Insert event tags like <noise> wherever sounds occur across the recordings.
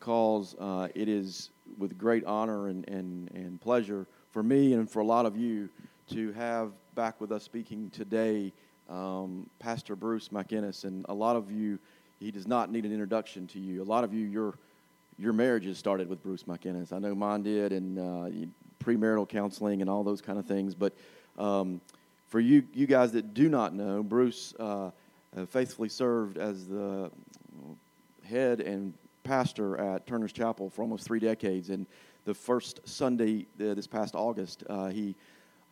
because uh, it is with great honor and, and, and pleasure for me and for a lot of you to have back with us speaking today um, Pastor Bruce McInnes. And a lot of you, he does not need an introduction to you. A lot of you, your, your marriages started with Bruce McInnes. I know mine did, and uh, premarital counseling and all those kind of things. But um, for you, you guys that do not know, Bruce uh, faithfully served as the head and pastor at Turner's Chapel for almost three decades. And the first Sunday uh, this past August, uh, he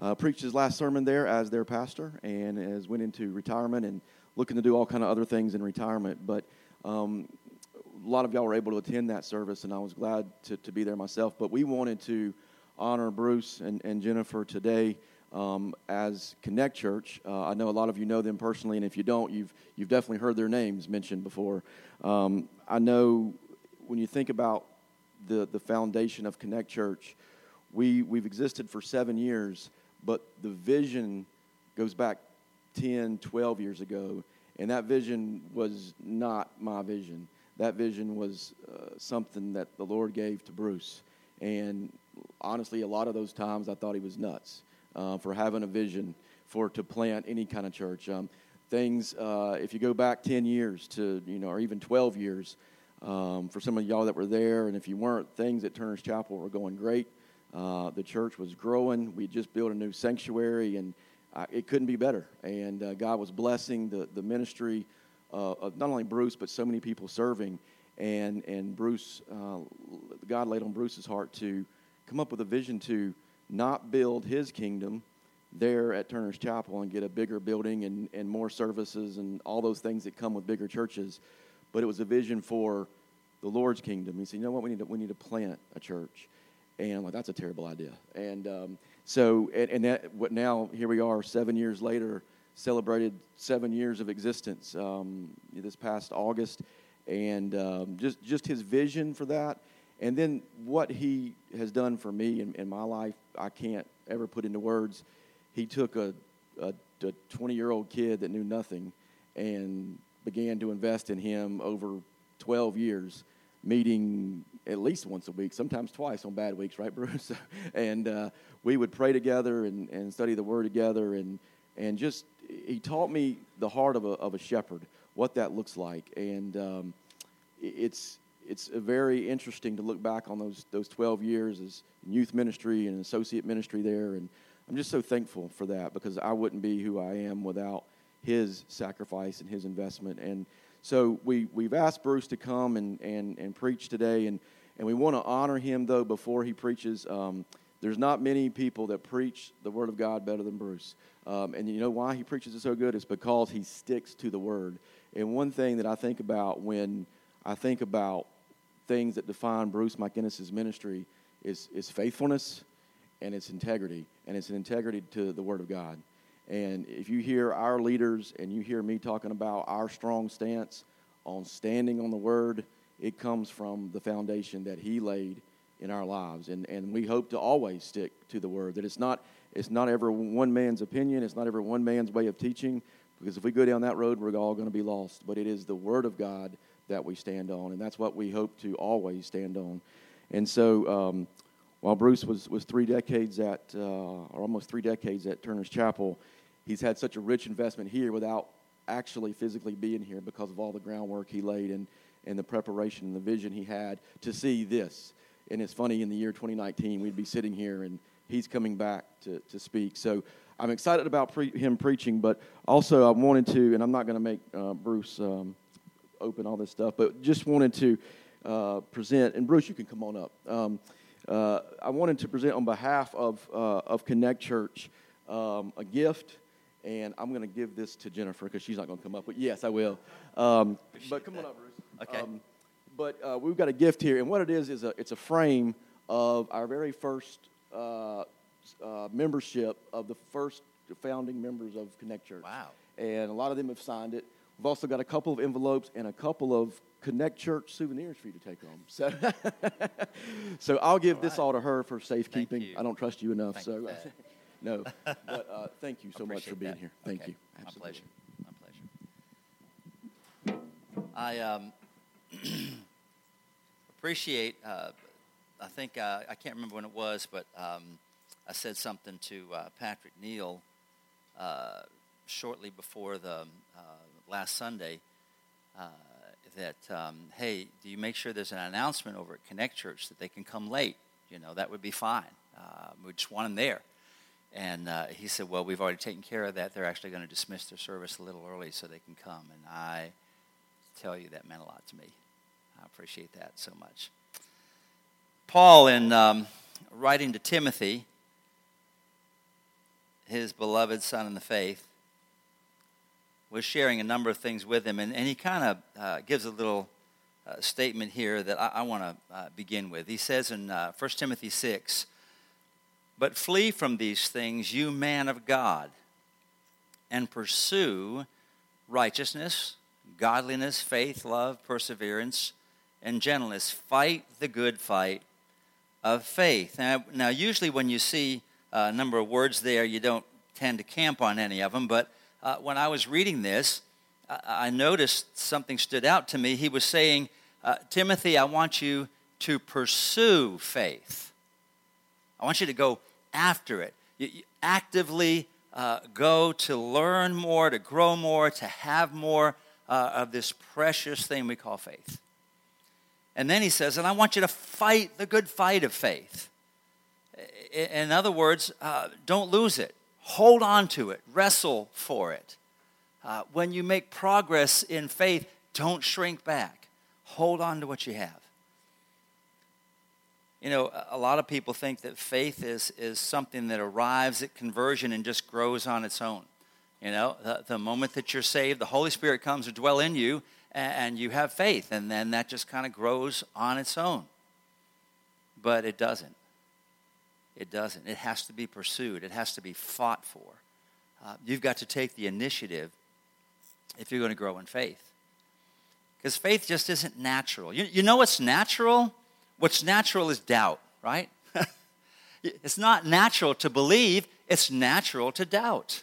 uh, preached his last sermon there as their pastor and has went into retirement and looking to do all kind of other things in retirement. But um, a lot of y'all were able to attend that service, and I was glad to, to be there myself. But we wanted to honor Bruce and, and Jennifer today um, as Connect Church. Uh, I know a lot of you know them personally, and if you don't, you've you've definitely heard their names mentioned before. Um, I know when you think about the the foundation of Connect Church, we we've existed for seven years, but the vision goes back 10, 12 years ago, and that vision was not my vision. That vision was uh, something that the Lord gave to Bruce, and honestly, a lot of those times I thought he was nuts uh, for having a vision for to plant any kind of church. Um, things, uh, if you go back 10 years to, you know, or even 12 years, um, for some of y'all that were there, and if you weren't, things at Turner's Chapel were going great. Uh, the church was growing. We just built a new sanctuary, and uh, it couldn't be better. And uh, God was blessing the, the ministry uh, of not only Bruce, but so many people serving. And, and Bruce, uh, God laid on Bruce's heart to come up with a vision to not build his kingdom there at Turner's Chapel and get a bigger building and, and more services and all those things that come with bigger churches, but it was a vision for the Lord's kingdom. He said, you know what, we need to, we need to plant a church. And I'm like, that's a terrible idea. And um, so, and, and that, what now, here we are, seven years later, celebrated seven years of existence um, this past August. And um, just, just his vision for that and then what he has done for me in, in my life, I can't ever put into words. He took a, a 20 year old kid that knew nothing and began to invest in him over 12 years, meeting at least once a week, sometimes twice on bad weeks, right, <laughs> Bruce? and uh, we would pray together and, and study the Word together. And, and just, he taught me the heart of a, of a shepherd, what that looks like. And um, it's, it's very interesting to look back on those those 12 years as youth ministry and associate ministry there and I'm just so thankful for that because I wouldn't be who I am without his sacrifice and his investment. And so we we've asked Bruce to come and and, and preach today. And and we want to honor him though before he preaches. Um, there's not many people that preach the word of God better than Bruce. Um, and you know why he preaches it so good? It's because he sticks to the word. And one thing that I think about when I think about things that define Bruce McInnes's ministry is, is faithfulness and its integrity, and it's an integrity to the Word of God. And if you hear our leaders and you hear me talking about our strong stance on standing on the Word, it comes from the foundation that He laid in our lives. And, and we hope to always stick to the Word, that it's not, it's not ever one man's opinion, it's not ever one man's way of teaching, because if we go down that road, we're all going to be lost. But it is the Word of God that we stand on, and that's what we hope to always stand on. And so, um, while Bruce was, was three decades at, uh, or almost three decades at Turner's Chapel, he's had such a rich investment here without actually physically being here because of all the groundwork he laid and, and the preparation and the vision he had to see this. And it's funny, in the year 2019, we'd be sitting here and he's coming back to, to speak. So I'm excited about pre- him preaching, but also I wanted to, and I'm not going to make uh, Bruce. Um, open all this stuff, but just wanted to uh, present, and Bruce, you can come on up. Um, uh, I wanted to present on behalf of, uh, of Connect Church um, a gift, and I'm going to give this to Jennifer because she's not going to come up. But yes, I will. Um, but come on up, Bruce. Okay. Um, but uh, we've got a gift here, and what it is is a, it's a frame of our very first uh, uh, membership of the first founding members of Connect Church. Wow. And a lot of them have signed it. We've also got a couple of envelopes and a couple of Connect Church souvenirs for you to take home. So, <laughs> so I'll give all this right. all to her for safekeeping. I don't trust you enough. Thank so, you <laughs> no. But uh, thank you so much for being that. here. Thank okay. you. Absolutely. My pleasure. My pleasure. I um, <clears throat> appreciate, uh, I think, uh, I can't remember when it was, but um, I said something to uh, Patrick Neal uh, shortly before the uh, last Sunday uh, that, um, hey, do you make sure there's an announcement over at Connect Church that they can come late? You know, that would be fine. we just want them there. And uh, he said, Well, we've already taken care of that. They're actually going to dismiss their service a little early so they can come. And I tell you, that meant a lot to me. I appreciate that so much. Paul, in um, writing to Timothy, his beloved son in the faith, was sharing a number of things with him. And, and he kind of uh, gives a little uh, statement here that I, I want to uh, begin with. He says in 1 uh, Timothy 6, but flee from these things, you man of God, and pursue righteousness, godliness, faith, love, perseverance, and gentleness. Fight the good fight of faith. Now, now usually when you see a number of words there, you don't tend to camp on any of them, but uh, when I was reading this, I, I, noticed something stood out to me. He was saying, uh, Timothy, I want you to pursue faith. I want you to go after it. You, you actively uh, go to learn more, to grow more, to have more uh, of this precious thing we call faith. And then he says, and I want you to fight the good fight of faith. In other words, uh, don't lose it. Hold on to it. Wrestle for it. Uh, when you make progress in faith, don't shrink back. Hold on to what you have. You know, a lot of people think that faith is, is something that arrives at conversion and just grows on its own. You know, the, the moment that you're saved, the Holy Spirit comes to dwell in you, and, and you have faith, and then that just kind of grows on its own. But it doesn't. It doesn't. It has to be pursued, it has to be fought for. Uh, you've got to take the initiative if you're going to grow in faith. Because faith just isn't natural. You, you know what's natural? What's natural is doubt, right? <laughs> it's not natural to believe, it's natural to doubt.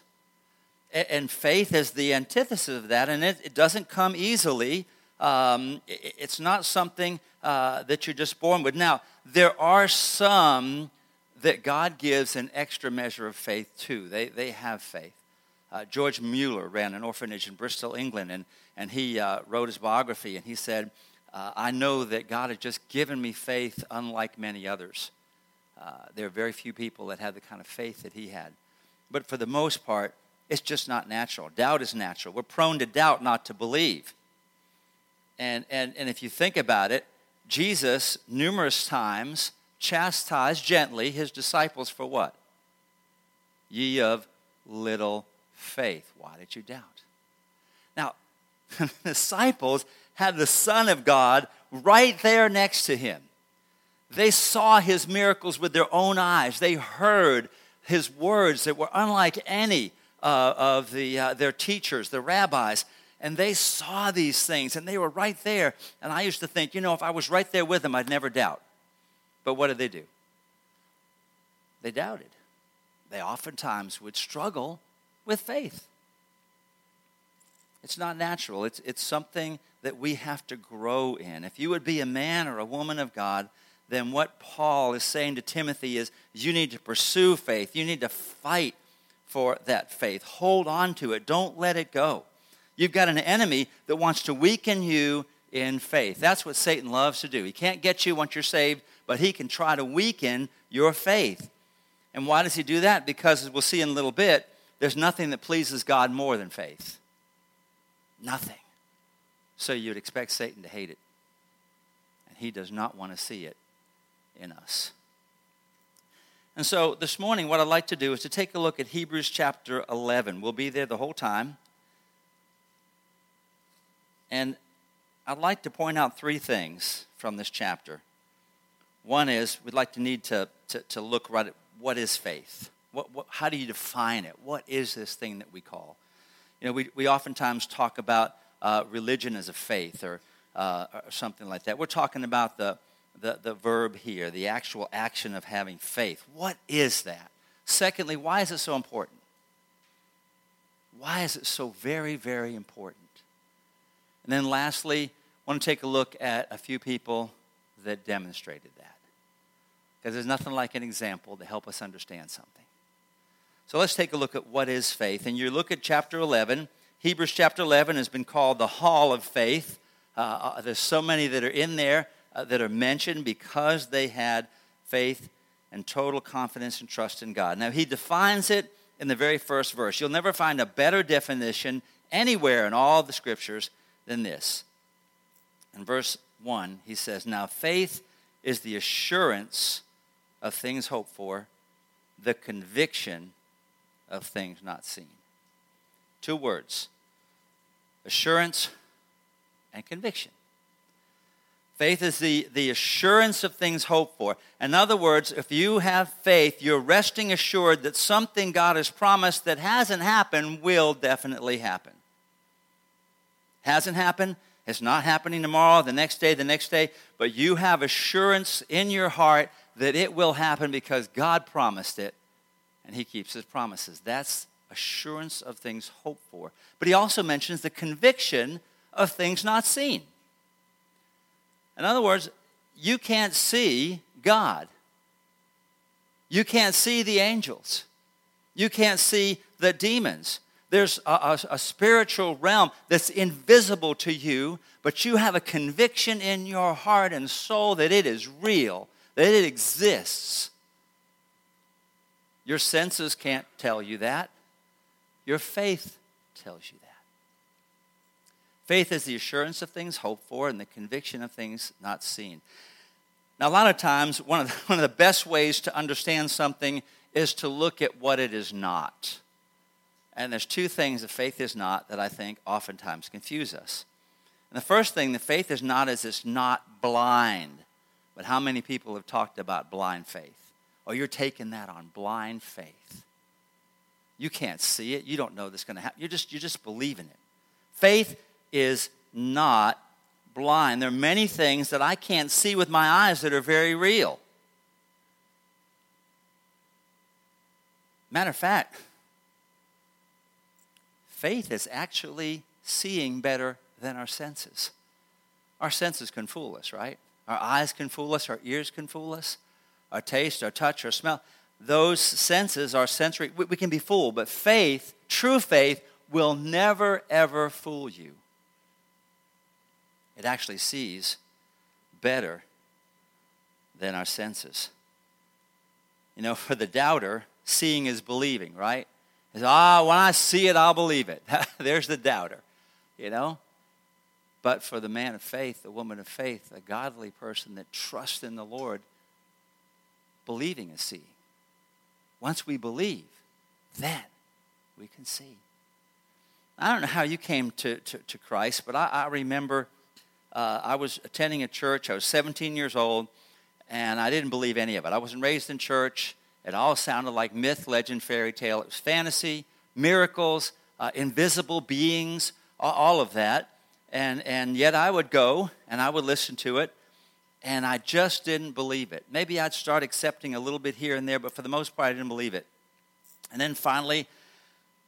And faith is the antithesis of that, and it, it doesn't come easily. Um, it's not something uh, that you're just born with. Now, there are some that God gives an extra measure of faith to. They, they have faith. Uh, George Mueller ran an orphanage in Bristol, England, and, and he uh, wrote his biography, and he said, uh, I know that God has just given me faith unlike many others. Uh, there are very few people that have the kind of faith that he had. But for the most part, it's just not natural. Doubt is natural. We're prone to doubt, not to believe. And, and, and if you think about it, Jesus, numerous times, chastised gently his disciples for what? Ye of little faith. Why did you doubt? Now, <laughs> disciples had the Son of God right there next to him. They saw his miracles with their own eyes. They heard his words that were unlike any uh, of the, uh, their teachers, the rabbis. And they saw these things and they were right there. And I used to think, you know, if I was right there with them, I'd never doubt. But what did they do? They doubted. They oftentimes would struggle with faith. It's not natural. It's, it's something that we have to grow in. If you would be a man or a woman of God, then what Paul is saying to Timothy is you need to pursue faith. You need to fight for that faith. Hold on to it. Don't let it go. You've got an enemy that wants to weaken you in faith. That's what Satan loves to do. He can't get you once you're saved, but he can try to weaken your faith. And why does he do that? Because, as we'll see in a little bit, there's nothing that pleases God more than faith. Nothing. So you'd expect Satan to hate it. And he does not want to see it in us. And so this morning, what I'd like to do is to take a look at Hebrews chapter 11. We'll be there the whole time. And I'd like to point out three things from this chapter. One is we'd like to need to, to, to look right at what is faith? What, what, how do you define it? What is this thing that we call? You know, we, we oftentimes talk about uh, religion as a faith or, uh, or something like that. We're talking about the, the, the verb here, the actual action of having faith. What is that? Secondly, why is it so important? Why is it so very, very important? And then lastly, I want to take a look at a few people that demonstrated that. Because there's nothing like an example to help us understand something. So let's take a look at what is faith. And you look at chapter 11. Hebrews chapter 11 has been called the hall of faith. Uh, uh, there's so many that are in there uh, that are mentioned because they had faith and total confidence and trust in God. Now, he defines it in the very first verse. You'll never find a better definition anywhere in all the scriptures than this. In verse 1, he says, Now faith is the assurance of things hoped for, the conviction of things not seen. Two words assurance and conviction. Faith is the, the assurance of things hoped for. In other words, if you have faith, you're resting assured that something God has promised that hasn't happened will definitely happen. Hasn't happened, it's not happening tomorrow, the next day, the next day, but you have assurance in your heart that it will happen because God promised it and He keeps His promises. That's assurance of things hoped for. But He also mentions the conviction of things not seen. In other words, you can't see God. You can't see the angels. You can't see the demons. There's a, a, a, spiritual realm that's invisible to you, but you have a conviction in your heart and soul that it is real, that it exists. Your senses can't tell you that. Your faith tells you that. Faith is the assurance of things hoped for and the conviction of things not seen. Now, a lot of times, one of the, <laughs> one of the best ways to understand something is to look at what it is not. And there's two things that faith is not that I think oftentimes confuse us. And the first thing that faith is not is it's not blind. But how many people have talked about blind faith? Oh, you're taking that on blind faith. You can't see it. You don't know this is going to happen. You just you just believe in it. Faith is not blind. There are many things that I can't see with my eyes that are very real. Matter of fact, faith is actually seeing better than our senses. Our senses can fool us, right? Our eyes can fool us, our ears can fool us, our taste, our touch, our smell. Those senses, are sensory, we, we can be fooled, but faith, true faith, will never, ever fool you. It actually sees better than our senses. You know, <laughs> for the doubter, seeing is believing, right? Is ah, when I see it, I'll believe it. <laughs> There's the doubter, you know. But for the man of faith, the woman of faith, a godly person that trusts in the Lord, believing is seeing. Once we believe, then we can see. I don't know how you came to, to, to Christ, but I, I remember uh, I was attending a church. I was 17 years old, and I didn't believe any of it. I wasn't raised in church. It all sounded like myth, legend, fairy tale. It was fantasy, miracles, uh, invisible beings, all of that. And, and yet I would go and I would listen to it, and I just didn't believe it. Maybe I'd start accepting a little bit here and there, but for the most part, I didn't believe it. And then finally,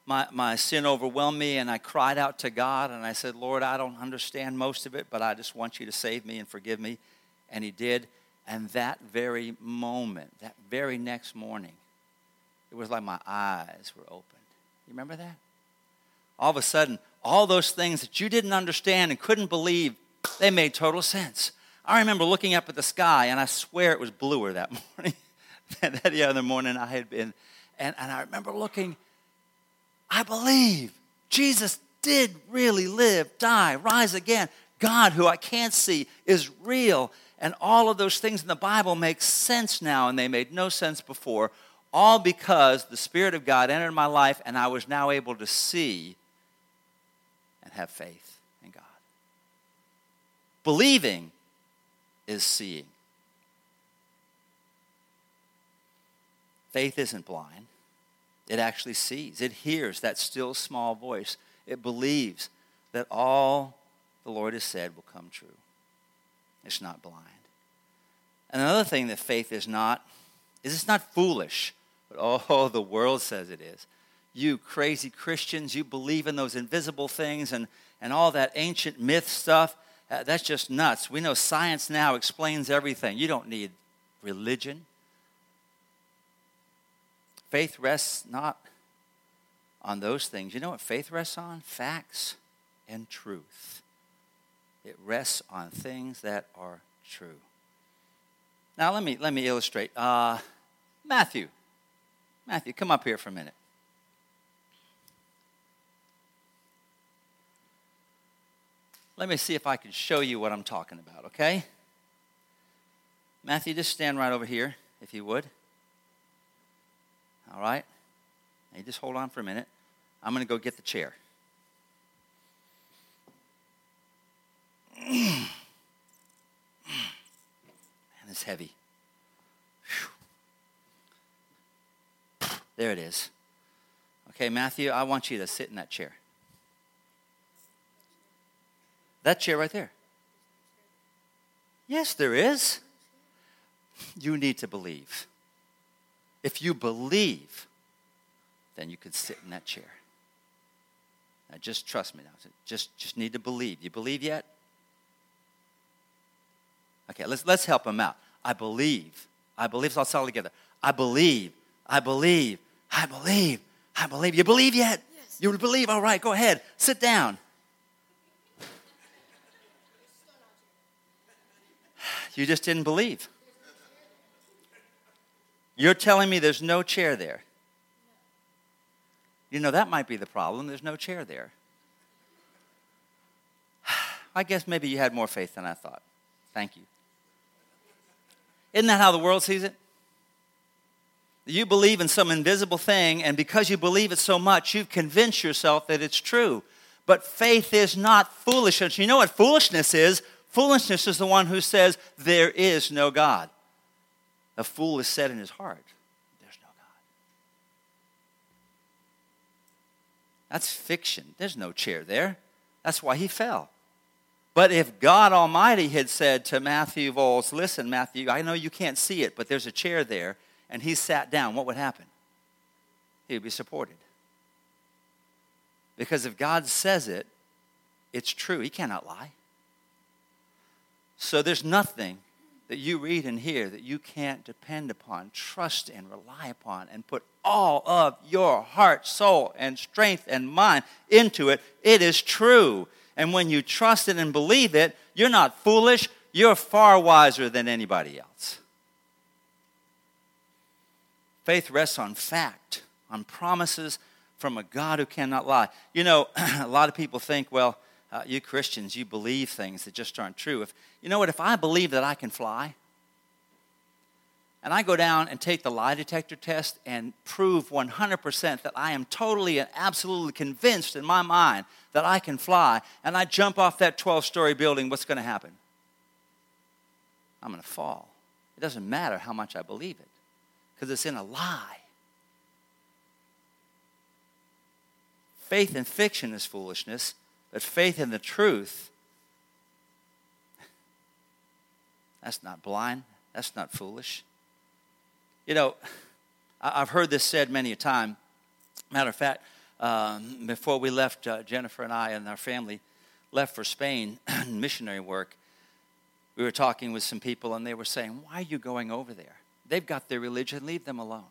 my, my sin overwhelmed me and I cried out to God and I said, Lord, I don't understand most of it, but I just want you to save me and forgive me. And He did. And that very moment, that very next morning, it was like my eyes were opened. You remember that? All of a sudden, all those things that you didn't understand and couldn't believe, they made total sense. I remember looking up at the sky, and I swear it was bluer that <laughs> morning than any other morning I had been. And, and I remember looking I believe Jesus did really live, die, rise again. God, who I can't see, is real. And all of those things in the Bible make sense now, and they made no sense before, all because the Spirit of God entered my life, and I was now able to see and have faith in God. Believing is seeing. Faith isn't blind. It actually sees, it hears that still small voice. It believes that all the Lord has said will come true. It's not blind. And another thing that faith is not is it's not foolish, but <laughs> oh, the world says it is. You crazy Christians, you believe in those invisible things and, and all that ancient myth stuff. Uh, that's just nuts. We know science now explains everything. You don't need religion. Faith rests not on those things. You know what faith rests on? Facts and truth. It rests on things that are true. Now let me let me illustrate. Uh, Matthew, Matthew, come up here for a minute. Let me see if I can show you what I'm talking about, okay? Matthew, just stand right over here, if you would. All right? Now, just hold on for a minute. I'm going to go get the chair. <clears throat> and it's heavy. Whew. There it is. Okay, Matthew, I want you to sit in that chair. That chair right there. Yes, there is. You need to believe. If you believe, then you could sit in that chair. Now just trust me now. Just, just need to believe. You believe yet? Okay, let's, let's help him out. I believe. I believe. So let's all together. I believe. I believe. I believe. I believe. You believe yet? Yes. You believe? All right, go ahead. Sit down. You just didn't believe. You're telling me there's no chair there. You know, that might be the problem. There's no chair there. <sighs> I guess maybe you had more faith than I thought. Thank you. Isn't that how the world sees it? You believe in some invisible thing, and because you believe it so much, you've convinced yourself that it's true. But faith is not foolishness. You know what foolishness is? Foolishness is the one who says, There is no God. A fool is said in his heart, There's no God. That's fiction. There's no chair there. That's why he fell. But if God Almighty had said to Matthew Voles, Listen, Matthew, I know you can't see it, but there's a chair there, and he sat down, what would happen? He would be supported. Because if God says it, it's true. He cannot lie. So there's nothing that you read and hear that you can't depend upon, trust and rely upon, and put all of your heart, soul, and strength and mind into it. It is true. And when you trust it and believe it, you're not foolish, you're far wiser than anybody else. Faith rests on fact, on promises from a God who cannot lie. You know, <clears throat> a lot of people think, well, uh, you Christians, you believe things that just aren't true. If you know what, if I believe that I can fly, and I go down and take the lie detector test and prove 100% that I am totally and absolutely convinced in my mind that I can fly, and I jump off that 12 story building, what's going to happen? I'm going to fall. It doesn't matter how much I believe it because it's in a lie. Faith in fiction is foolishness. But faith in the truth, <laughs> that's not blind, that's not foolish. You know, I've heard this said many a time. Matter of fact, um, before we left, uh, Jennifer and I and our family left for Spain <clears throat> missionary work, we were talking with some people and they were saying, Why are you going over there? They've got their religion, leave them alone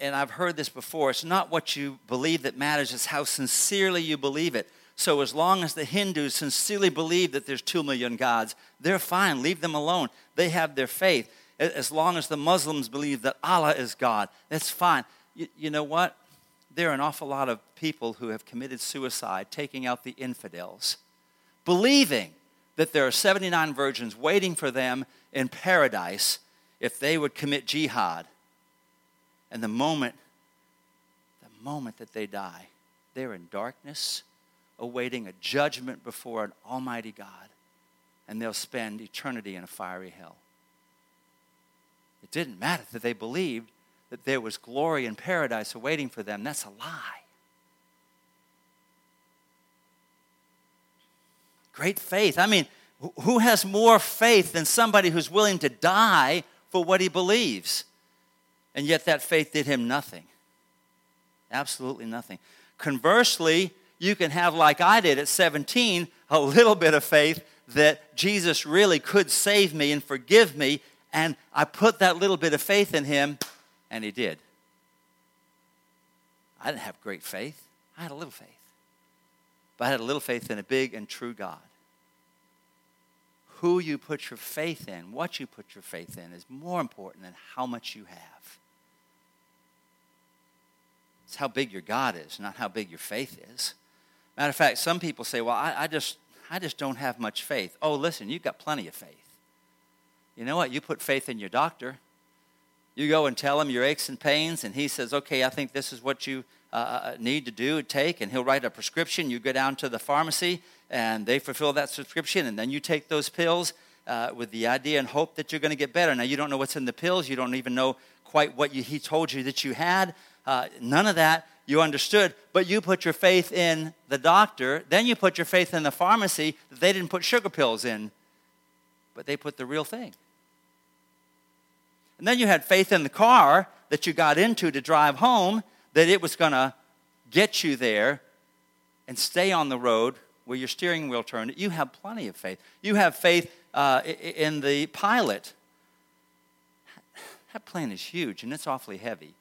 and I've heard this before, it's not what you believe that matters, it's how sincerely you believe it. So, as long as the Hindus sincerely believe that there's two million gods, they're fine. Leave them alone. They have their faith. As long as the Muslims believe that Allah is God, that's fine. You, you know what? There are an awful lot of people who have committed suicide, taking out the infidels, believing that there are 79 virgins waiting for them in paradise if they would commit jihad and the moment, the moment that they die, they're in darkness, awaiting a judgment before an almighty God, and they'll spend eternity in a fiery hell. It didn't matter that they believed that there was glory and paradise awaiting for them. That's a lie. Great faith. I mean, who has more faith than somebody who's willing to die for what he believes? And yet that faith did him nothing. Absolutely nothing. Conversely, you can have, like I did at 17, a little bit of faith that Jesus really could save me and forgive me. And I put that little bit of faith in him, and he did. I didn't have great faith, I had a little faith. But I had a little faith in a big and true God. Who you put your faith in, what you put your faith in, is more important than how much you have. It's how big your God is, not how big your faith is. Matter of fact, some people say, well, I, I, just, I just don't have much faith. Oh, listen, you've got plenty of faith. You know what? You put faith in your doctor. You go and tell him your aches and pains, and he says, okay, I think this is what you uh, uh need to do, take, and he'll write a prescription. You go down to the pharmacy, and they fulfill that prescription, and then you take those pills uh, with the idea and hope that you're going to get better. Now, you don't know what's in the pills. You don't even know quite what you, he told you that you had. Uh, none of that you understood, but you put your faith in the doctor, then you put your faith in the pharmacy that they didn't put sugar pills in, but they put the real thing. And then you had faith in the car that you got into to drive home, that it was going to get you there and stay on the road where your steering wheel turned. You have plenty of faith. You have faith uh, in the pilot. That plane is huge and it's awfully heavy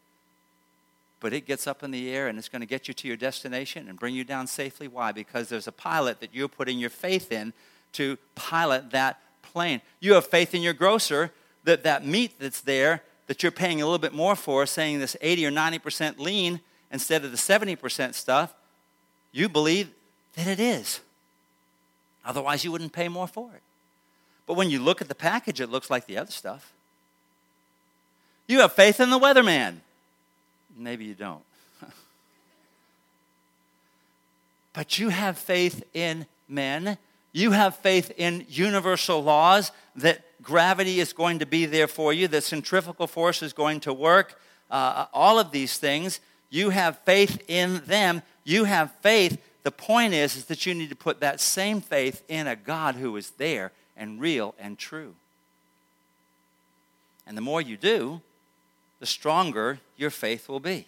but it gets up in the air and it's going to get you to your destination and bring you down safely. Why? Because there's a pilot that you're putting your faith in to pilot that plane. You have faith in your grocer that that meat that's there that you're paying a little bit more for, saying this 80 or 90% lean instead of the 70% stuff, you believe that it is. Otherwise, you wouldn't pay more for it. But when you look at the package, it looks like the other stuff. You have faith in the weatherman Maybe you don't. <laughs> but you have faith in men. You have faith in universal laws that gravity is going to be there for you, that centrifugal force is going to work, uh, all of these things. You have faith in them. You have faith. The point is, is that you need to put that same faith in a God who is there and real and true. And the more you do, the stronger your faith will be.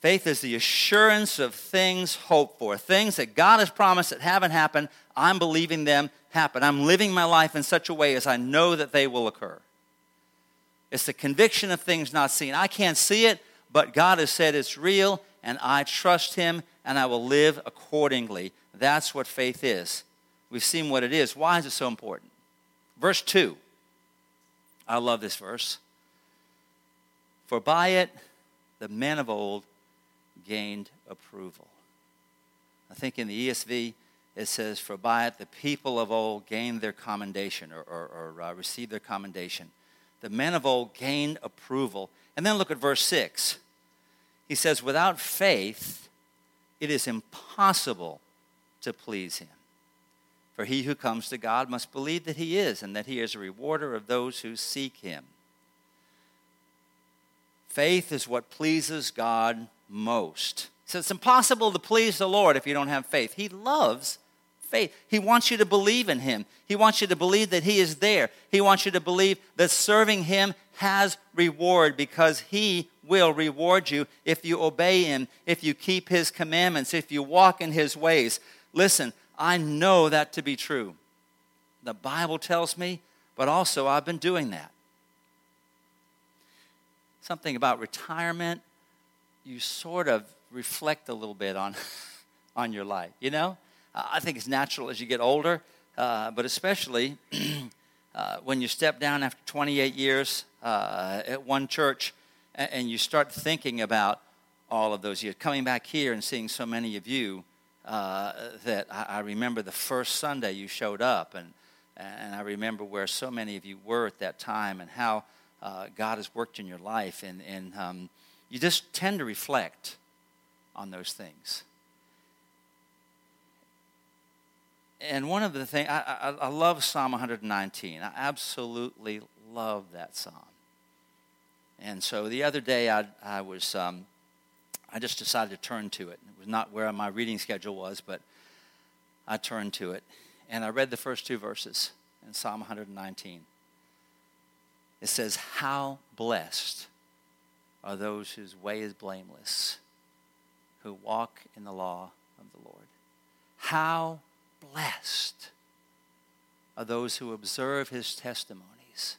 Faith is the assurance of things hoped for, things that God has promised that haven't happened. I'm believing them happen. I'm living my life in such a way as I know that they will occur. It's the conviction of things not seen. I can't see it, but God has said it's real, and I trust Him, and I will live accordingly. That's what faith is. We've seen what it is. Why is it so important? Verse 2 I love this verse. For by it the men of old gained approval. I think in the ESV it says, For by it the people of old gained their commendation or, or, or uh, received their commendation. The men of old gained approval. And then look at verse 6. He says, Without faith, it is impossible to please him. For he who comes to God must believe that he is, and that he is a rewarder of those who seek him. Faith is what pleases God most. So it's impossible to please the Lord if you don't have faith. He loves faith. He wants you to believe in Him. He wants you to believe that He is there. He wants you to believe that serving Him has reward because He will reward you if you obey Him, if you keep His commandments, if you walk in His ways. Listen, I know that to be true. The Bible tells me, but also I've been doing that. Something about retirement, you sort of reflect a little bit on, <laughs> on your life, you know? I think it's natural as you get older, uh, but especially <clears throat> uh, when you step down after 28 years uh, at one church and, and you start thinking about all of those years. Coming back here and seeing so many of you uh, that I, I, remember the first Sunday you showed up, and, and I remember where so many of you were at that time and how uh, God has worked in your life. And, and um, you just tend to reflect on those things. And one of the things, I, I, I love Psalm 119. I absolutely love that psalm. And so the other day I, I was um, I just decided to turn to it. It was not where my reading schedule was, but I turned to it. And I read the first two verses in Psalm 119. It says, How blessed are those whose way is blameless, who walk in the law of the Lord. How blessed are those who observe his testimonies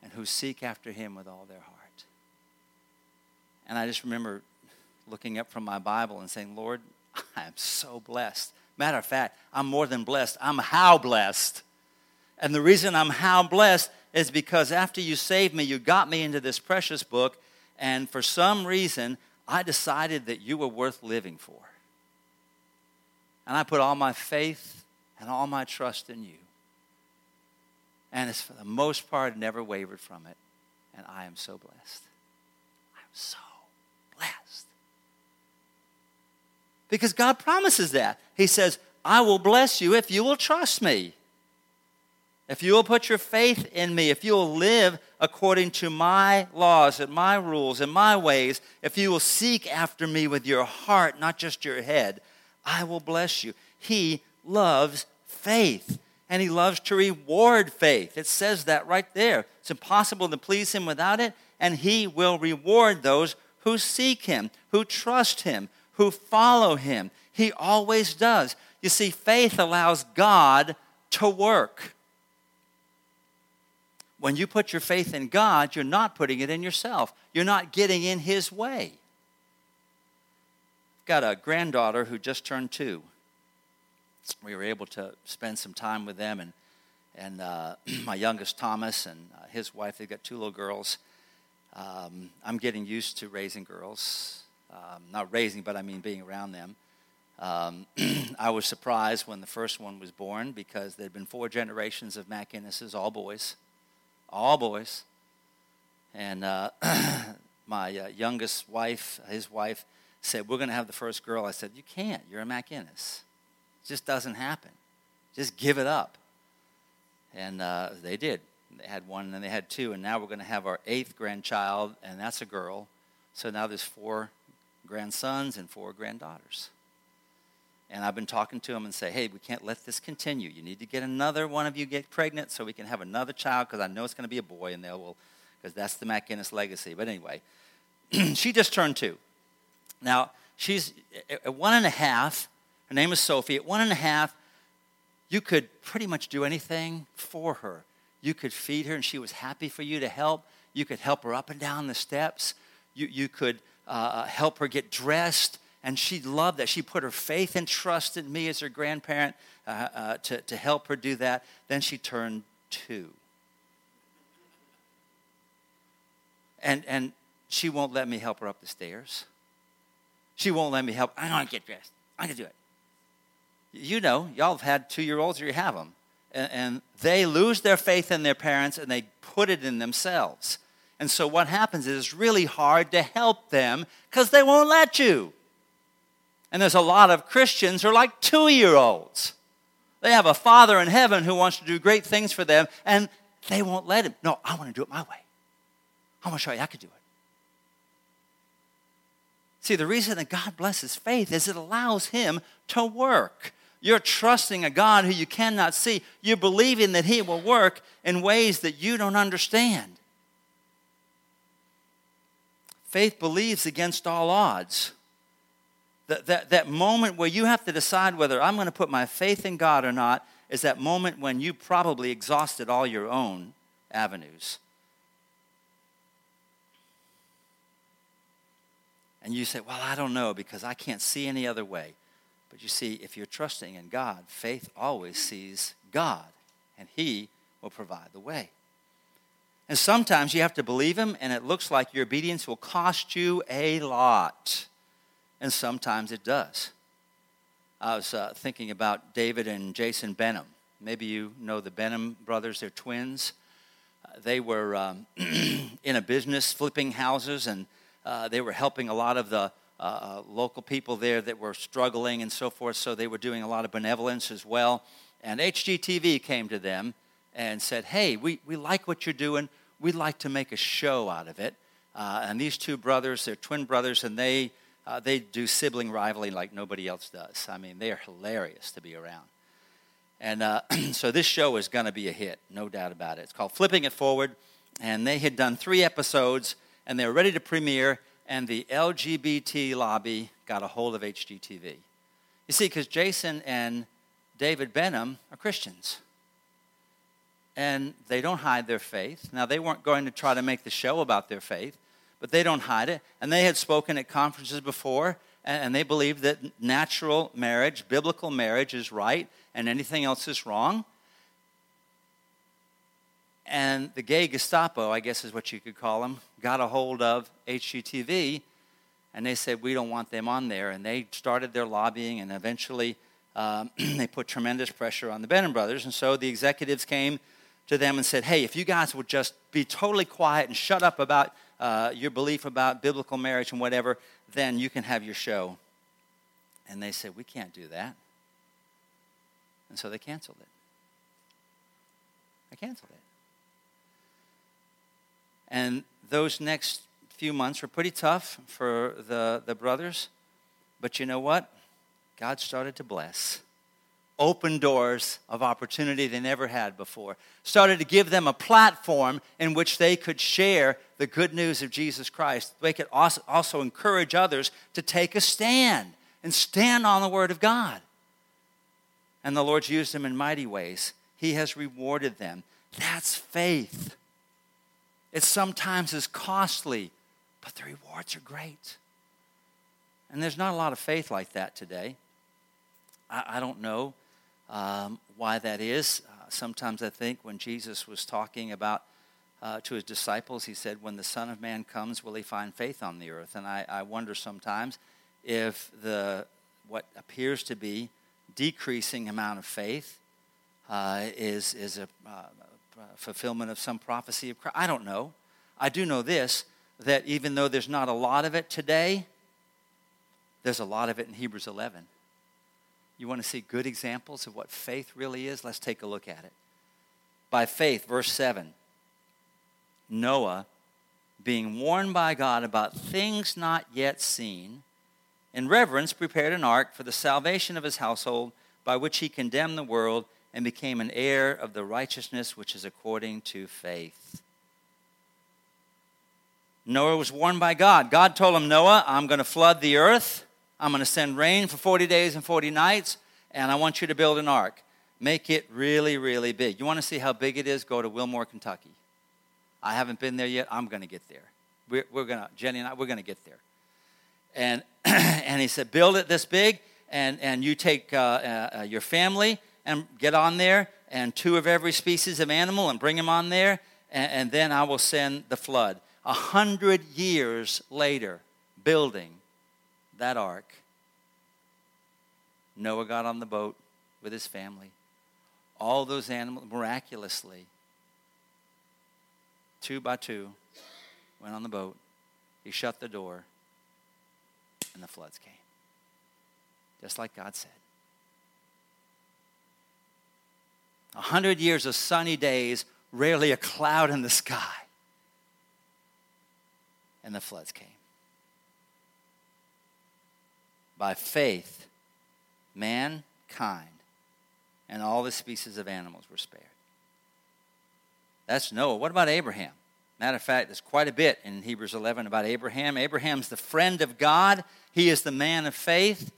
and who seek after him with all their heart. And I just remember looking up from my Bible and saying, Lord, <laughs> I am so blessed. Matter of fact, I'm more than blessed. I'm how blessed. And the reason I'm how blessed is because after you saved me, you got me into this precious book, and for some reason, I decided that you were worth living for. And I put all my faith and all my trust in you. And it's for the most part never wavered from it. And I am so blessed. I'm so blessed. Because God promises that. He says, I will bless you if you will trust me. If you will put your faith in me, if you will live according to my laws and my rules and my ways, if you will seek after me with your heart, not just your head, I will bless you. He loves faith and he loves to reward faith. It says that right there. It's impossible to please him without it, and he will reward those who seek him, who trust him, who follow him. He always does. You see, faith allows God to work. When you put your faith in God, you're not putting it in yourself. You're not getting in his way. I've got a granddaughter who just turned two we were able to spend some time with them and and uh, <clears throat> my youngest Thomas and uh, his wife. They've got two little girls. Um, I'm getting used to raising girls, um, not raising, but I mean being around them. Um, <clears throat> I was surprised when the first one was born because there'd been four generations of Mac all boys, all boys. And uh, <clears throat> my uh, youngest wife, his wife, said, "We're going to have the first girl." I said, "You can't. You're a McInnes." just doesn't happen. Just give it up. And uh, they did. They had one, and then they had two, and now we're going to have our eighth grandchild, and that's a girl. So now there's four grandsons and four granddaughters. And I've been talking to them and say, hey, we can't let this continue. You need to get another one of you get pregnant so we can have another child because I know it's going to be a boy, and they'll, will, because that's the McInnes legacy. But anyway, <clears throat> she just turned two. Now, she's at one and a half. Her name is Sophie. At one and a half, you could pretty much do anything for her. You could feed her, and she was happy for you to help. You could help her up and down the steps. You, you could uh, uh, help her get dressed, and she loved that. She put her faith and trust in me as her grandparent uh, uh, to, to help her do that. Then she turned two. And, and she won't let me help her up the stairs. She won't let me help. I don't get dressed. Going to do it you know, y'all have had two year olds or you have them. And, and they lose their faith in their parents and they put it in themselves. And so what happens is it's really hard to help them because they won't let you. And there's a lot of Christians who are like two year olds. They have a father in heaven who wants to do great things for them, and they won't let him. No, I want to do it my way. I want to show you I could do it. See, the reason that God blesses faith is it allows Him to work. You're trusting a God who you cannot see. You're believing that He will work in ways that you don't understand. Faith believes against all odds. That, that, that moment where you have to decide whether I'm going to put my faith in God or not is that moment when you probably exhausted all your own avenues. And you say, Well, I don't know because I can't see any other way. But you see, if you're trusting in God, faith always sees God, and He will provide the way. And sometimes you have to believe Him, and it looks like your obedience will cost you a lot. And sometimes it does. I was uh, thinking about David and Jason Benham. Maybe you know the Benham brothers, they're twins. Uh, they were um, <clears throat> in a business flipping houses, and uh, they were helping a lot of the uh, uh, local people there that were struggling and so forth, so they were doing a lot of benevolence as well. And HGTV came to them and said, Hey, we, we like what you're doing. We'd like to make a show out of it. Uh, and these two brothers, they're twin brothers, and they, uh, they do sibling rivalry like nobody else does. I mean, they are hilarious to be around. And uh, <clears throat> so this show is going to be a hit, no doubt about it. It's called Flipping It Forward, and they had done three episodes, and they were ready to premiere and the LGBT lobby got a hold of HGTV. You see, because Jason and David Benham are Christians. And they don't hide their faith. Now, they weren't going to try to make the show about their faith, but they don't hide it. And they had spoken at conferences before, and they believe that natural marriage, biblical marriage, is right, and anything else is wrong. And the gay Gestapo, I guess is what you could call them, got a hold of HGTV and they said, We don't want them on there. And they started their lobbying, and eventually um, <clears throat> they put tremendous pressure on the Benham brothers. And so the executives came to them and said, Hey, if you guys would just be totally quiet and shut up about uh, your belief about biblical marriage and whatever, then you can have your show. And they said, We can't do that. And so they canceled it. They canceled it. And those next few months were pretty tough for the, the brothers. But you know what? God started to bless. Open doors of opportunity they never had before. Started to give them a platform in which they could share the good news of Jesus Christ. They could also, also encourage others to take a stand and stand on the Word of God. And the Lord's used them in mighty ways. He has rewarded them. That's faith. It sometimes is costly, but the rewards are great. And there's not a lot of faith like that today. I, I don't know um, why that is. Uh, sometimes I think when Jesus was talking about uh, to his disciples, he said, When the Son of Man comes, will he find faith on the earth? And I, I wonder sometimes if the what appears to be decreasing amount of faith uh, is, is a, uh, fulfillment of some prophecy of Christ. I don't know. I do know this that even though there's not a lot of it today, there's a lot of it in Hebrews 11. You want to see good examples of what faith really is? Let's take a look at it. By faith, verse 7 Noah, being warned by God about things not yet seen, in reverence prepared an ark for the salvation of his household, by which he condemned the world and became an heir of the righteousness which is according to faith. Noah was warned by God. God told him, Noah, I'm going to flood the earth. I'm going to send rain for 40 days and 40 nights, and I want you to build an ark. Make it really, really big. You want to see how big it is? Go to Wilmore, Kentucky. I haven't been there yet. I'm going to get there. We're, we're going to, Jenny and I, we're going to get there. And, <clears throat> and he said, build it this big, and, and you take uh, uh, your family and get on there, and two of every species of animal, and bring them on there, and, and then I will send the flood. A hundred years later, building that ark, Noah got on the boat with his family. All those animals, miraculously, two by two, went on the boat. He shut the door, and the floods came. Just like God said. A hundred years of sunny days, rarely a cloud in the sky. And the floods came. By faith, mankind and all the species of animals were spared. That's Noah. What about Abraham? Matter of fact, there's quite a bit in Hebrews 11 about Abraham. Abraham's the friend of God, he is the man of faith.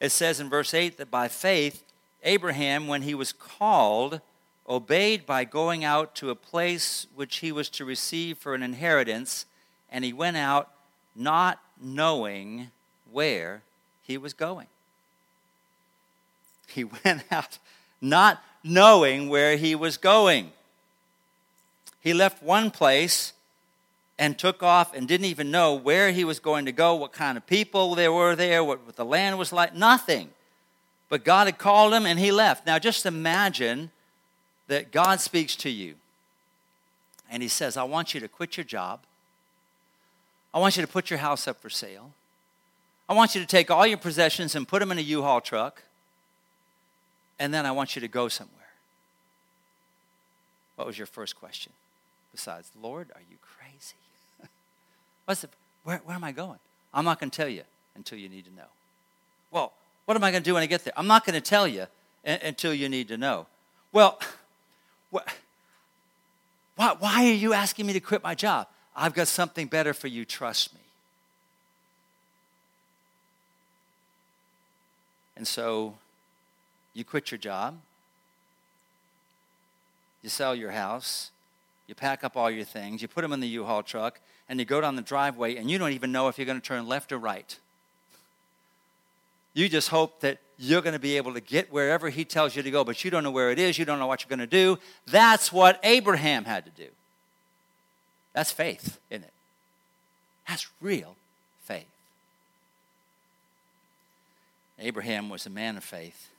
It says in verse 8 that by faith, Abraham, when he was called, obeyed by going out to a place which he was to receive for an inheritance, and he went out not knowing where he was going. He <laughs> went out not knowing where he was going. He left one place and took off and didn't even know where he was going to go, what kind of people there were there, what, the land was like, nothing. But God had called him and he left. Now just imagine that God speaks to you and he says, I want you to quit your job. I want you to put your house up for sale. I want you to take all your possessions and put them in a U Haul truck. And then I want you to go somewhere. What was your first question? Besides, Lord, are you crazy? <laughs> What's the, where, where am I going? I'm not going to tell you until you need to know. Well, what am I going to do when I get there? I'm not going to tell you until you need to know. Well, <laughs> what, why, why are you asking me to quit my job? I've got something better for you, trust me. And so you quit your job, you sell your house, you pack up all your things, you put them in the U Haul truck, and you go down the driveway, and you don't even know if you're going to turn left or right. You just hope that you're going to be able to get wherever he tells you to go, but you don't know where it is, you don't know what you're going to do. That's what Abraham had to do. That's faith, isn't it? That's real faith. Abraham was a man of faith.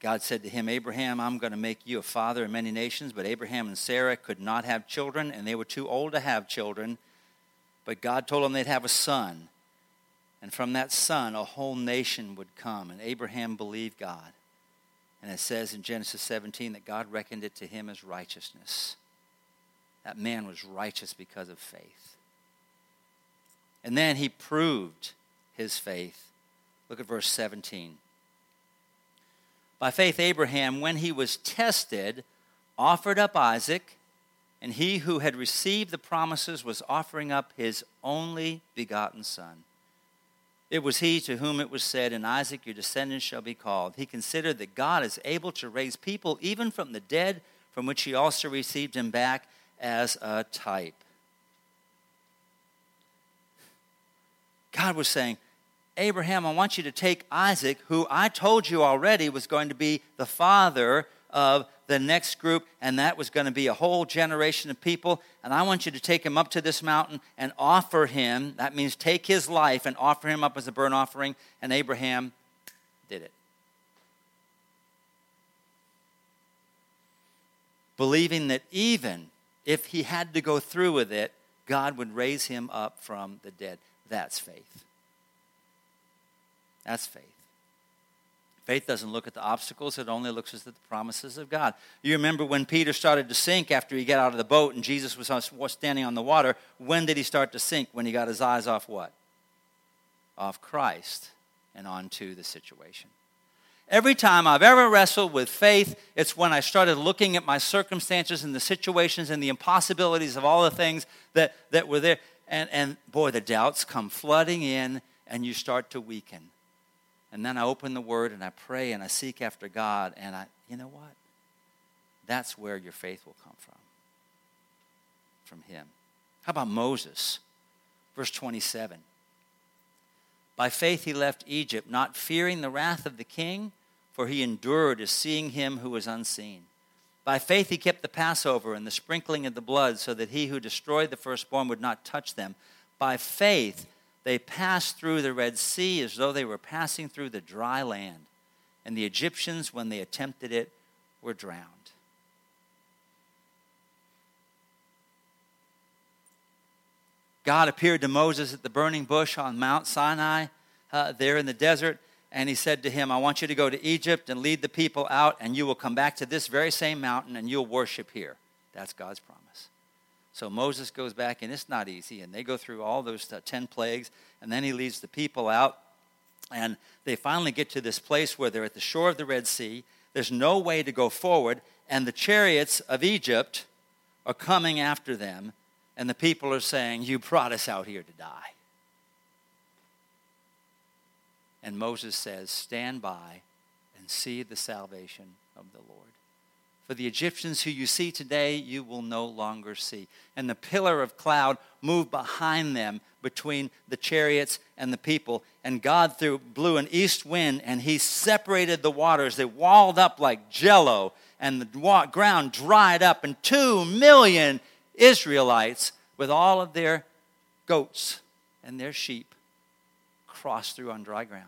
God said to him, Abraham, I'm going to make you a father of many nations. But Abraham and Sarah could not have children, and they were too old to have children. But God told them they'd have a son. And from that son, a whole nation would come. And Abraham believed God. And it says in Genesis 17 that God reckoned it to him as righteousness. That man was righteous because of faith. And then he proved his faith. Look at verse 17. By faith, Abraham, when he was tested, offered up Isaac, and he who had received the promises was offering up his only begotten son. It was he to whom it was said, In Isaac your descendants shall be called. He considered that God is able to raise people even from the dead, from which he also received him back as a type. God was saying, Abraham, I want you to take Isaac, who I told you already was going to be the father of the next group, and that was going to be a whole generation of people. And I want you to take him up to this mountain and offer him. That means take his life and offer him up as a burnt offering. And Abraham did it. Believing that even if he had to go through with it, God would raise him up from the dead. That's faith. That's faith. Faith doesn't look at the obstacles, it only looks at the promises of God. You remember when Peter started to sink after he got out of the boat and Jesus was standing on the water, when did he start to sink? When he got his eyes off what? Off Christ and onto the situation. Every time I've ever wrestled with faith, it's when I started looking at my circumstances and the situations and the impossibilities of all the things that, that were there. And, and boy, the doubts come flooding in, and you start to weaken. And then I open the Word and I pray and I seek after God. And I, you know what? That's where your faith will come from. From Him. How about Moses? Verse 27. By faith he left Egypt, not fearing the wrath of the king, for he endured as seeing him who was unseen. By faith he kept the Passover and the sprinkling of the blood, so that he who destroyed the firstborn would not touch them. By faith they passed through the Red Sea as though they were passing through the dry land. And the Egyptians, when they attempted it, were drowned. God appeared to Moses at the burning bush on Mount Sinai, uh, there in the desert, and he said to him, I want you to go to Egypt and lead the people out, and you will come back to this very same mountain and you'll worship here. That's God's promise. So Moses goes back, and it's not easy. And they go through all those uh, 10 plagues, and then he leads the people out. And they finally get to this place where they're at the shore of the Red Sea. There's no way to go forward, and the chariots of Egypt are coming after them. And the people are saying, You brought us out here to die. And Moses says, Stand by and see the salvation of the Lord. For the Egyptians who you see today, you will no longer see. And the pillar of cloud moved behind them between the chariots and the people. And God threw, blew an east wind, and He separated the waters. They walled up like jello, and the ground dried up. And two million Israelites, with all of their goats and their sheep, crossed through on dry ground.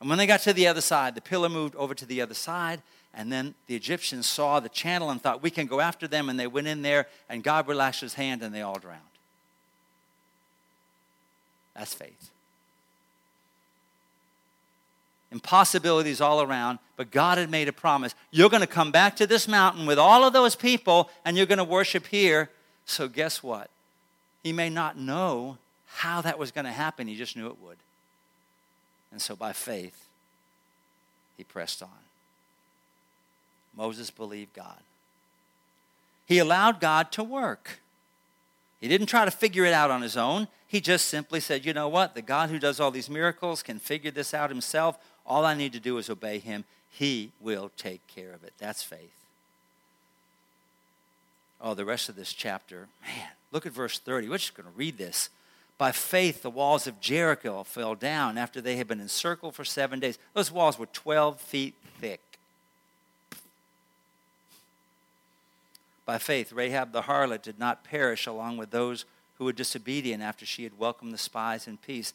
And when they got to the other side, the pillar moved over to the other side and then the Egyptians saw the channel and thought, we can go after them. And they went in there, and God relaxed his hand, and they all drowned. That's faith. Impossibilities all around, but God had made a promise. You're going to come back to this mountain with all of those people, and you're going to worship here. So, guess what? He may not know how that was going to happen, he just knew it would. And so, by faith, he pressed on. Moses believed God. He allowed God to work. He didn't try to figure it out on his own. He just simply said, you know what? The God who does all these miracles can figure this out himself. All I need to do is obey him. He will take care of it. That's faith. Oh, the rest of this chapter, man, look at verse 30. We're just going to read this. By faith, the walls of Jericho fell down after they had been encircled for seven days. Those walls were 12 feet thick. By faith, Rahab the harlot did not perish along with those who were disobedient after she had welcomed the spies in peace.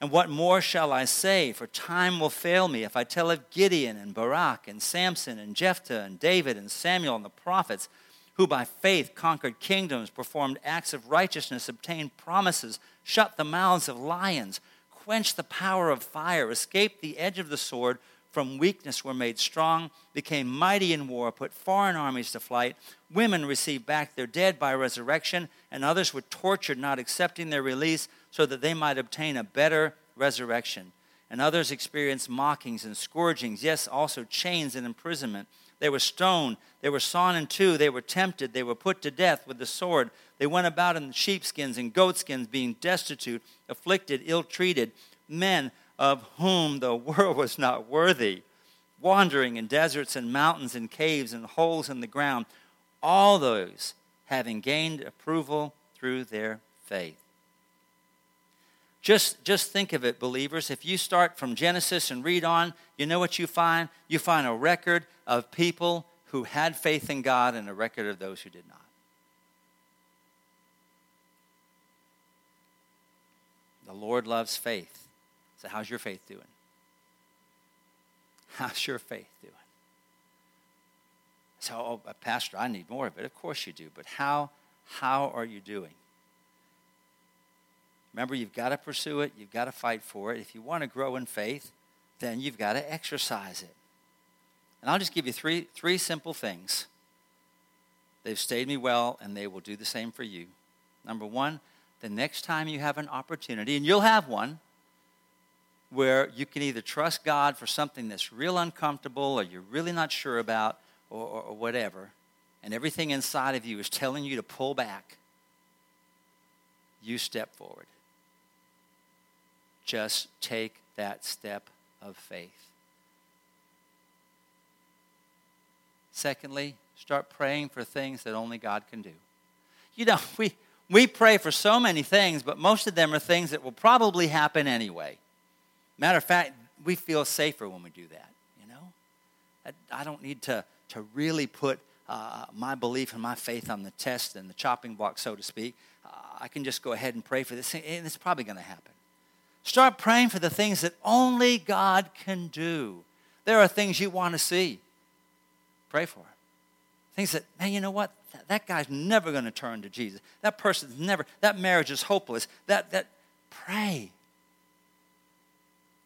And what more shall I say? For time will fail me if I tell of Gideon and Barak and Samson and Jephthah and David and Samuel and the prophets, who by faith conquered kingdoms, performed acts of righteousness, obtained promises, shut the mouths of lions, quenched the power of fire, escaped the edge of the sword from weakness were made strong, became mighty in war, put foreign armies to flight. Women received back their dead by resurrection, and others were tortured, not accepting their release, so that they might obtain a better resurrection. And others experienced mockings and scourgings, yes, also chains and imprisonment. They were stoned, they were sawn in two, they were tempted, they were put to death with the sword. They went about in sheepskins and goatskins, being destitute, afflicted, ill treated. Men, of whom the <laughs> world was not worthy, wandering in deserts and mountains and caves and holes in the ground, all those having gained approval through their faith. Just, just think of it, believers. If you start from Genesis and read on, you know what you find? You find a record of people who had faith in God and a record of those who did not. The Lord loves faith. So, how's your faith doing? <laughs> How's your faith doing? So, oh, uh, Pastor, I need more of it. Of course you do. But how, how are you doing? Remember, you've got to pursue it, you've got to fight for it. If you want to grow in faith, then you've got to exercise it. And I'll just give you three, three simple things. They've stayed me well, and they will do the same for you. Number one, the next time you have an opportunity, and you'll have one, where you can either trust God for something that's real uncomfortable or you're really not sure about or, or, or whatever, and everything inside of you is telling you to pull back, you step forward. Just take that step of faith. Secondly, start praying for things that only God can do. You know, <laughs> we, we pray for so many things, but most of them are things that will probably happen anyway. Matter of fact, we feel safer when we do that, you know? I, I don't need to, to really put uh, my belief and my faith on the test and the chopping block, so to speak. Uh, I can just go ahead and pray for this, and it's probably going to happen. Start praying for the things that only God can do. There are things you want to see. Pray for it. Things that, man, you know what? That, that guy's never going to turn to Jesus. That person's never, that marriage is hopeless. That, that, pray.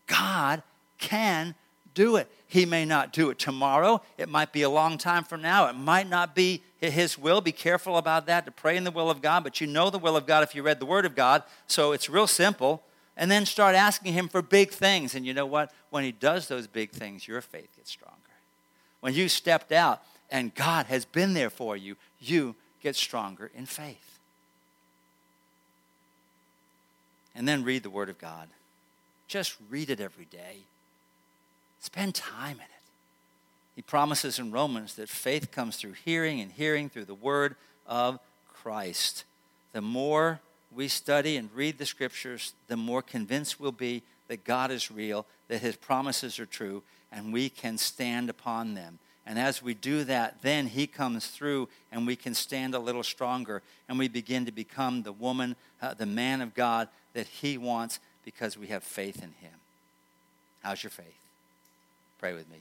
God can do it. He may not do it tomorrow. It might be a long time from now. It might not be His will. Be careful about that to pray in the will of God, but you know the will of God if you read the Word of God. So it's real simple. And then start asking Him for big things. And you know what? When He does those big things, your faith gets stronger. When you stepped out and God has been there for you, you get stronger in faith. And then read the Word of God. Just read it every day. Spend time in it. He promises in Romans that faith comes through hearing, and hearing through the word of Christ. The more we study and read the scriptures, the more convinced we'll be that God is real, that his promises are true, and we can stand upon them. And as we do that, then he comes through and we can stand a little stronger and we begin to become the woman, uh, the man of God that he wants because we have faith in Him. How's your faith? Pray with me.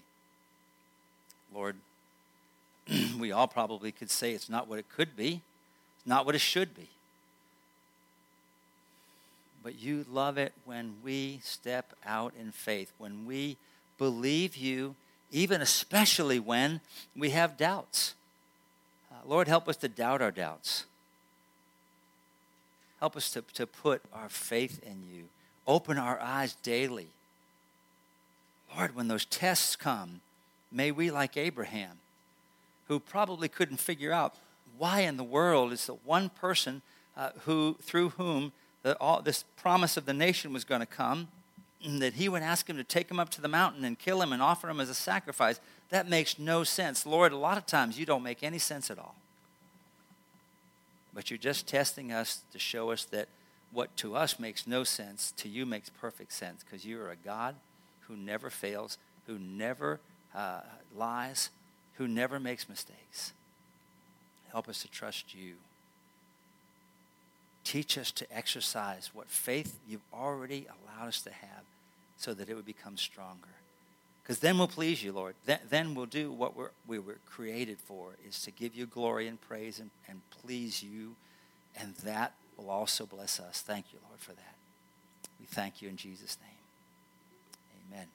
Lord, <clears throat> we all probably could say it's not what it could be, it's not what it should be. But you love it when we step out in faith, when we believe you, even especially when we have doubts. Uh, Lord, help us to doubt our doubts. Help us to, to put our faith in you. Open our eyes daily. Lord, when those tests come, may we, like Abraham, who probably couldn't figure out why in the world is the one person uh, who, through whom the, all, this promise of the nation was going to come, that he would ask him to take him up to the mountain and kill him and offer him as a sacrifice. That makes no sense. Lord, a lot of times you don't make any sense at all. But you're just testing us to show us that what to us makes no sense, to you makes perfect sense because you are a God who never fails, who never uh, lies, who never makes mistakes. Help us to trust you. Teach us to exercise what faith you've already allowed us to have so that it would become stronger. Because then we'll please you, Lord. Then, then we'll do what we're, we were created for, is to give you glory and praise and, and please you. And that will also bless us. Thank you, Lord, for that. We thank you in Jesus' name. Amen.